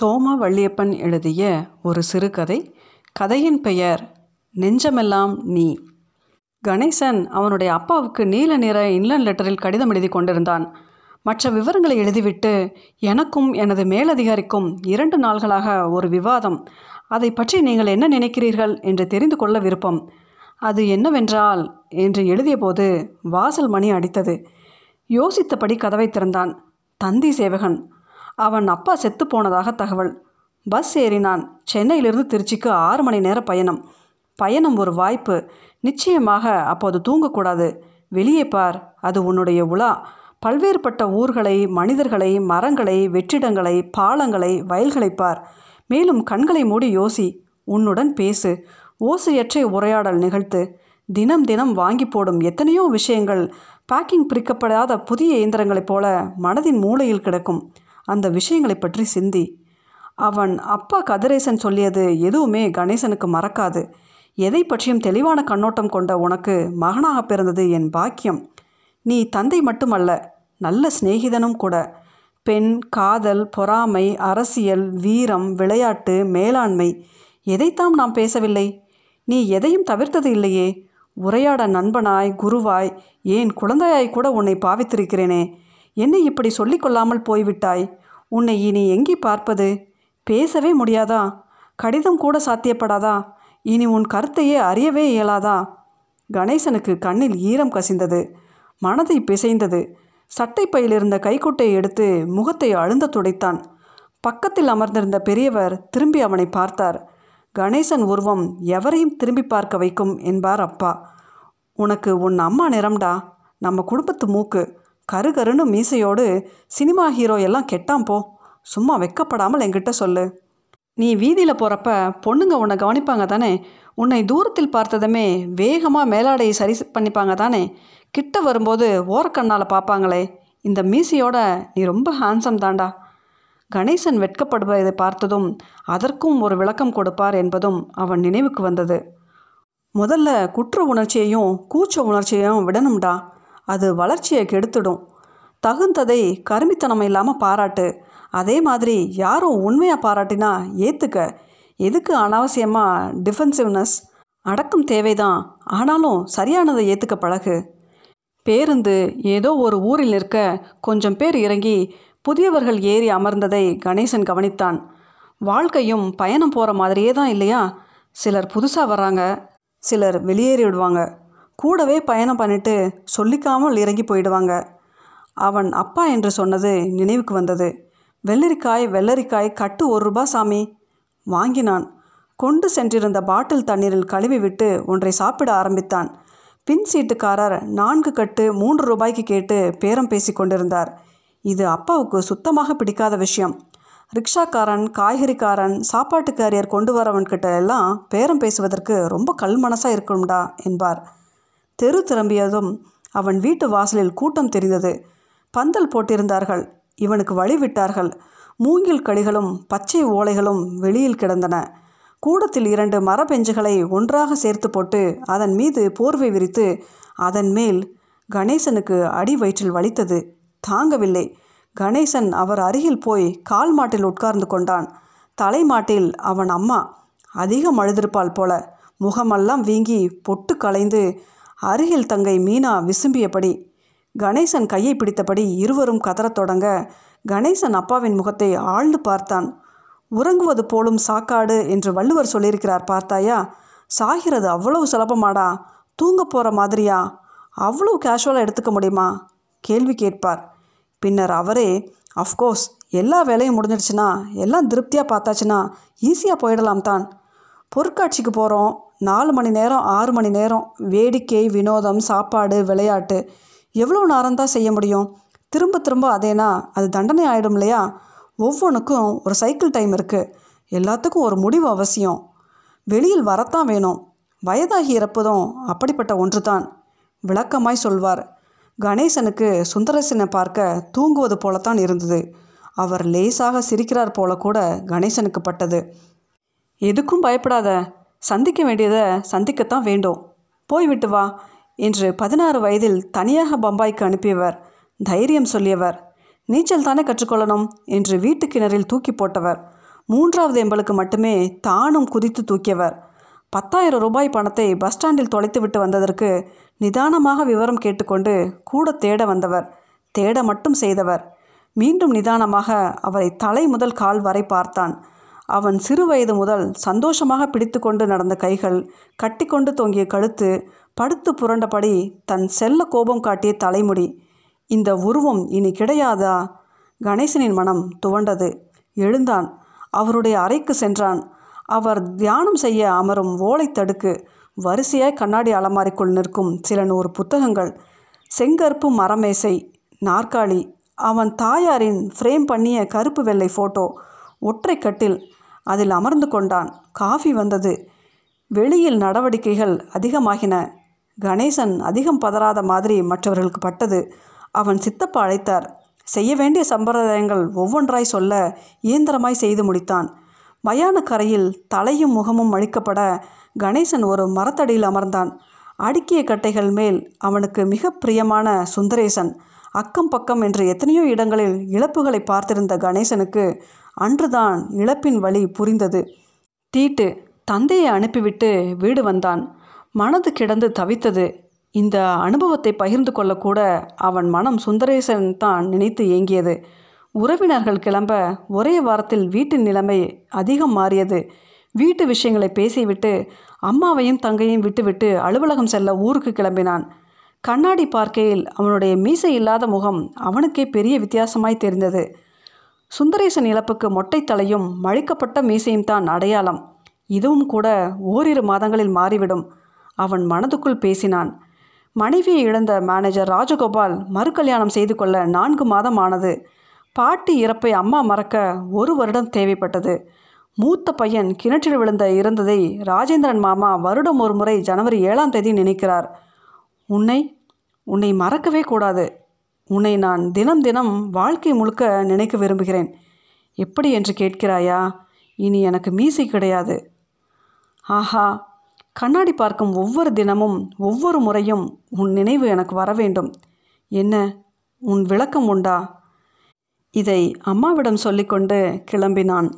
சோம வள்ளியப்பன் எழுதிய ஒரு சிறுகதை. கதையின் பெயர் நெஞ்சமெல்லாம் நீ கணேசன் அவனுடைய அப்பாவுக்கு நீல நிற இன்லன் லெட்டரில் கடிதம் எழுதி கொண்டிருந்தான். மற்ற விவரங்களை எழுதிவிட்டு எனக்கும் எனது மேலதிகாரிக்கும் இரண்டு நாள்களாக ஒரு விவாதம். அதை பற்றி நீங்கள் என்ன நினைக்கிறீர்கள்? என்று தெரிந்து கொள்ள விருப்பம். அது என்னவென்றால் என்று எழுதியபோது வாசல் மணி அடித்தது. யோசித்தபடி கதவை திறந்தான். தந்தி சேவகன் அவன் அப்பா செத்து போனதாக தகவல். பஸ் ஏறினான். சென்னையிலிருந்து திருச்சிக்கு ஆறு மணி நேர பயணம். பயணம் ஒரு வாய்ப்பு. நிச்சயமாக அப்போது தூங்கக்கூடாது. வெளியே பார். அது உன்னுடைய உலா. பல்வேறுபட்ட ஊர்களை மனிதர்களை மரங்களை வெற்றிடங்களை பாலங்களை வயல்களை பார். மேலும் கண்களை மூடி யோசி. உன்னுடன் பேசு. ஓசையற்றை உரையாடல் நிகழ்த்து. தினம் தினம் வாங்கி போடும் எத்தனையோ விஷயங்கள். பேக்கிங் பிரிக்கப்படாத புதிய இயந்திரங்களைப் போல மனதின் மூளையில் கிடக்கும். அந்த விஷயங்களை பற்றி சிந்தி. அவன் அப்பா கதிரேசன் சொல்லியது எதுவுமே கணேசனுக்கு மறக்காது. எதை பற்றியும் தெளிவான கண்ணோட்டம் கொண்ட உனக்கு மகனாக பிறந்தது என் பாக்கியம். நீ தந்தை மட்டுமல்ல நல்ல சிநேகிதனும் கூட. பெண் காதல் பொறாமை அரசியல் வீரம் விளையாட்டு மேலாண்மை எதைத்தாம் நாம் பேசவில்லை? நீ எதையும் தவிர்த்தது இல்லையே. உரையாட நண்பனாய் குருவாய் ஏன் குழந்தையாய் கூட உன்னை பாவித்திருக்கிறேனே. என்னை இப்படி சொல்லிக்கொள்ளாமல் போய்விட்டாய்? உன்னை இனி எங்கே பார்ப்பது? பேசவே முடியாதா? கடிதம் கூட சாத்தியப்படாதா? இனி உன் கருத்தையே அறியவே இயலாதா? கணேசனுக்கு கண்ணில் ஈரம் கசிந்தது. மனதை பிசைந்தது. சட்டைப்பையில் இருந்த கைக்குட்டையை எடுத்து முகத்தை அழுந்த துடைத்தான். பக்கத்தில் அமர்ந்திருந்த பெரியவர் திரும்பி அவனை பார்த்தார். கணேசன் உருவம் எவரையும் திரும்பி பார்க்க வைக்கும் என்பார் அப்பா. உனக்கு உன் அம்மா நிறம்டா. நம்ம குடும்பத்து மூக்கு. கருகருன்னு மீசையோடு சினிமா ஹீரோ எல்லாம் கெட்டான் போ. சும்மா வெக்கப்படாமல் என்கிட்ட சொல்லு. நீ வீதியில் போகிறப்ப பொண்ணுங்க உன்னை கவனிப்பாங்க தானே? உன்னை தூரத்தில் பார்த்ததுமே வேகமாக மேலாடையை சரி பண்ணிப்பாங்க தானே? கிட்ட வரும்போது ஓரக்கண்ணால் பார்ப்பாங்களே. இந்த மீசையோட நீ ரொம்ப ஹேண்ட்ஸம் தாண்டா கணேசன் வெட்கப்படுவதை பார்த்ததும் அதற்கும் ஒரு விளக்கம் கொடுப்பார் என்பதும் அவன் நினைவுக்கு வந்தது. முதல்ல குற்ற உணர்ச்சியையும் கூச்ச உணர்ச்சியையும் விடணும்டா. அது வளர்ச்சியை கெடுத்துடும். தகுந்ததை கருமித்தனம் இல்லாமல் பாராட்டு. அதே மாதிரி யாரும் உண்மையாக பாராட்டினா ஏற்றுக்க எதுக்கு அனாவசியமாக டிஃபென்சிவ்னஸ் அடக்கம் தேவைதான். ஆனாலும் சரியானதை ஏற்றுக்க பழகு. பேருந்து ஏதோ ஒரு ஊரில் நிற்க கொஞ்சம் பேர் இறங்கி புதியவர்கள் ஏறி அமர்ந்ததை கணேசன் கவனித்தான். வாழ்க்கையும் பயணம் போகிற மாதிரியே தான் இல்லையா? சிலர் புதுசாக வர்றாங்க. சிலர் வெளியேறி விடுவாங்க கூடவே பயணம் பண்ணிட்டு சொல்லிக்காமல் இறங்கி போயிடுவாங்க. அவன் அப்பா என்று சொன்னது நினைவுக்கு வந்தது. வெள்ளரிக்காய் வெள்ளரிக்காய் கட்டு ஒரு ரூபா சாமி வாங்கினான். கொண்டு சென்றிருந்த பாட்டில் தண்ணீரில் கழுவி விட்டு ஒன்றை சாப்பிட ஆரம்பித்தான். பின் சீட்டுக்காரர் நான்கு கட்டு மூன்று ரூபாய்க்கு கேட்டு பேரம் பேசி கொண்டிருந்தார். இது அப்பாவுக்கு சுத்தமாக பிடிக்காத விஷயம். ரிக்ஷாக்காரன் காய்கறிக்காரன் சாப்பாட்டு கேரியர் கொண்டு வரவன்கிட்ட எல்லாம் பேரம் பேசுவதற்கு ரொம்ப கல் மனசாக இருக்கணும்டா என்பார். தெரு திரும்பியதும் அவன் வீட்டு வாசலில் கூட்டம் தெரிந்தது. பந்தல் போட்டிருந்தார்கள். இவனுக்கு வழி விட்டார்கள். மூங்கில் கடிகளும் பச்சை ஓலைகளும் வெளியில் கிடந்தன. கூடத்தில் இரண்டு மரபெஞ்சுகளை ஒன்றாக சேர்த்து போட்டு அதன் மீது போர்வை விரித்து அதன் மேல் கணேசனுக்கு அடி வயிற்றில் வலித்தது. தாங்கவில்லை. கணேசன் அவர் அருகில் போய் கால் மாட்டில் உட்கார்ந்து கொண்டான். தலைமாட்டில் அவன் அம்மா. அதிகம் அழுதிருப்பாள் போல. முகமெல்லாம் வீங்கி பொட்டு களைந்து அருகில் தங்கை மீனா விசும்பியபடி கணேசன் கையை பிடித்தபடி இருவரும் கதறத் தொடங்க கணேசன் அப்பாவின் முகத்தை ஆழ்ந்து பார்த்தான். உறங்குவது போலும் சாக்காடு என்று வள்ளுவர் சொல்லியிருக்கிறார் பார்த்தாயா? சாகிறது அவ்வளவு சுலபமாடா? தூங்க போகிற மாதிரியா? அவ்வளோ கேஷுவலாக எடுத்துக்க முடியுமா? கேள்வி கேட்பார். பின்னர் அவரே அஃப்கோர்ஸ் எல்லா வேலையும் முடிஞ்சிடுச்சுன்னா எல்லாம் திருப்தியாக பார்த்தாச்சுன்னா ஈஸியாக போயிடலாம் தான் பொருட்காட்சிக்கு போகிறோம் நாலு மணி நேரம் ஆறு மணி நேரம் வேடிக்கை வினோதம் சாப்பாடு விளையாட்டு. எவ்வளோ நேரம் தான் செய்ய முடியும்? திரும்ப திரும்ப அதேனா? அது தண்டனை ஆகிடும் இல்லையா? ஒவ்வொன்றுக்கும் ஒரு சைக்கிள் டைம் இருக்குது எல்லாத்துக்கும் ஒரு முடிவு அவசியம். வெளியில் வரத்தான் வேணும். வயதாகி இறப்பதும் அப்படிப்பட்ட ஒன்று தான் விளக்கமாய் சொல்வார். கணேசனுக்கு சுந்தரசனை பார்க்க தூங்குவது போலத்தான் இருந்தது. அவர் லேசாக சிரிக்கிறார் போல கூட கணேசனுக்கு பட்டது. எதுக்கும் பயப்படாத. சந்திக்க வேண்டியதை சந்திக்கத்தான் வேண்டும். போய்விட்டு வா என்று பதினாறு வயதில் தனியாக பம்பாய்க்கு அனுப்பியவர் தைரியம் சொல்லியவர். நீச்சல் தானே கற்றுக்கொள்ளணும் என்று வீட்டு கிணறில் தூக்கி போட்டவர். மூன்றாவது எம்பளுக்கு மட்டுமே தானும் குதித்து தூக்கியவர். பத்தாயிரம் ரூபாய் பணத்தை பஸ் ஸ்டாண்டில் தொலைத்து விட்டு வந்ததற்கு நிதானமாக விவரம் கேட்டுக்கொண்டு கூட தேட வந்தவர். தேட மட்டும் செய்தவர். மீண்டும் நிதானமாக அவரை தலை முதல் கால் வரை பார்த்தான். அவன் சிறு வயது முதல் சந்தோஷமாக பிடித்து கொண்டு நடந்த கைகள் கட்டிக்கொண்டு தொங்கிய கழுத்து படுத்து புரண்டபடி தன் செல்ல கோபம் காட்டிய தலைமுடி. இந்த உருவம் இனி கிடையாதா? கணேசனின் மனம் துவண்டது. எழுந்தான். அவருடைய அறைக்கு சென்றான். அவர் தியானம் செய்ய அமரும் ஓலை தடுக்கு வரிசையாய் கண்ணாடி அலமாரிக்குள் நிற்கும் சில நூறு புத்தகங்கள் செங்கற்பு மரமேசை நாற்காலி அவன் தாயாரின் ஃப்ரேம் பண்ணிய கருப்பு வெள்ளை ஃபோட்டோ ஒற்றை கட்டில் அதில் அமர்ந்து கொண்டான். காஃபி வந்தது. வெளியில் நடவடிக்கைகள் அதிகமாகின. கணேசன் அதிகம் பதறாத மாதிரி மற்றவர்களுக்கு பட்டது. அவன் சித்தப்பா அழைத்தார். செய்ய வேண்டிய சம்பிரதாயங்கள் ஒவ்வொன்றாய் சொல்ல இயந்திரமாய் செய்து முடித்தான். மயான கரையில் தலையும் முகமும் அழிக்கப்பட கணேசன் ஒரு மரத்தடியில் அமர்ந்தான். அடுக்கிய கட்டைகள் மேல் அவனுக்கு மிக பிரியமான சுந்தரேசன் அக்கம் பக்கம் என்று எத்தனையோ இடங்களில் இழப்புகளை பார்த்திருந்த கணேசனுக்கு அன்றுதான் இழப்பின் வழி புரிந்தது. தீட்டு தந்தையை அனுப்பிவிட்டு வீடு வந்தான். மனது கிடந்து தவித்தது. இந்த அனுபவத்தை பகிர்ந்து கொள்ளக்கூட அவன் மனம் சுந்தரேசன் தான் நினைத்து ஏங்கியது. உறவினர்கள் கிளம்ப ஒரே வாரத்தில் வீட்டின் நிலைமை அதிகம் மாறியது. வீட்டு விஷயங்களை பேசிவிட்டு அம்மாவையும் தங்கையும் விட்டுவிட்டு அலுவலகம் செல்ல ஊருக்கு கிளம்பினான். கண்ணாடி பார்க்கையில் அவனுடைய மீசை இல்லாத முகம் அவனுக்கே பெரிய வித்தியாசமாய் தெரிந்தது. சுந்தரேசன் இழப்புக்கு மொட்டை தலையும் மழிக்கப்பட்ட மீசையும் தான் அடையாளம். இதுவும் கூட ஓரிரு மாதங்களில் மாறிவிடும் அவன் மனதுக்குள் பேசினான். மனைவியை இழந்த மேனேஜர் ராஜகோபால் மறுகல்யாணம் செய்து கொள்ள நான்கு மாதம் ஆனது பாட்டி இறப்பை அம்மா மறக்க ஒரு வருடம் தேவைப்பட்டது. மூத்த பையன் கிணற்றில் விழுந்த இறந்ததை ராஜேந்திரன் மாமா வருடம் ஒரு முறை ஜனவரி ஏழாம் தேதி நினைக்கிறார். உன்னை உன்னை மறக்கவே கூடாது. உன்னை நான் தினம் தினம் வாழ்க்கை முழுக்க நினைக்க விரும்புகிறேன். எப்படி என்று கேட்கிறாயா? இனி எனக்கு மீசை கிடையாது. ஆஹா கண்ணாடி பார்க்கும் ஒவ்வொரு தினமும் ஒவ்வொரு முறையும் உன் நினைவு எனக்கு வர வேண்டும். என்ன உன் விளக்கம் உண்டா? இதை அம்மாவிடம் சொல்லிக்கொண்டு கிளம்பினான்.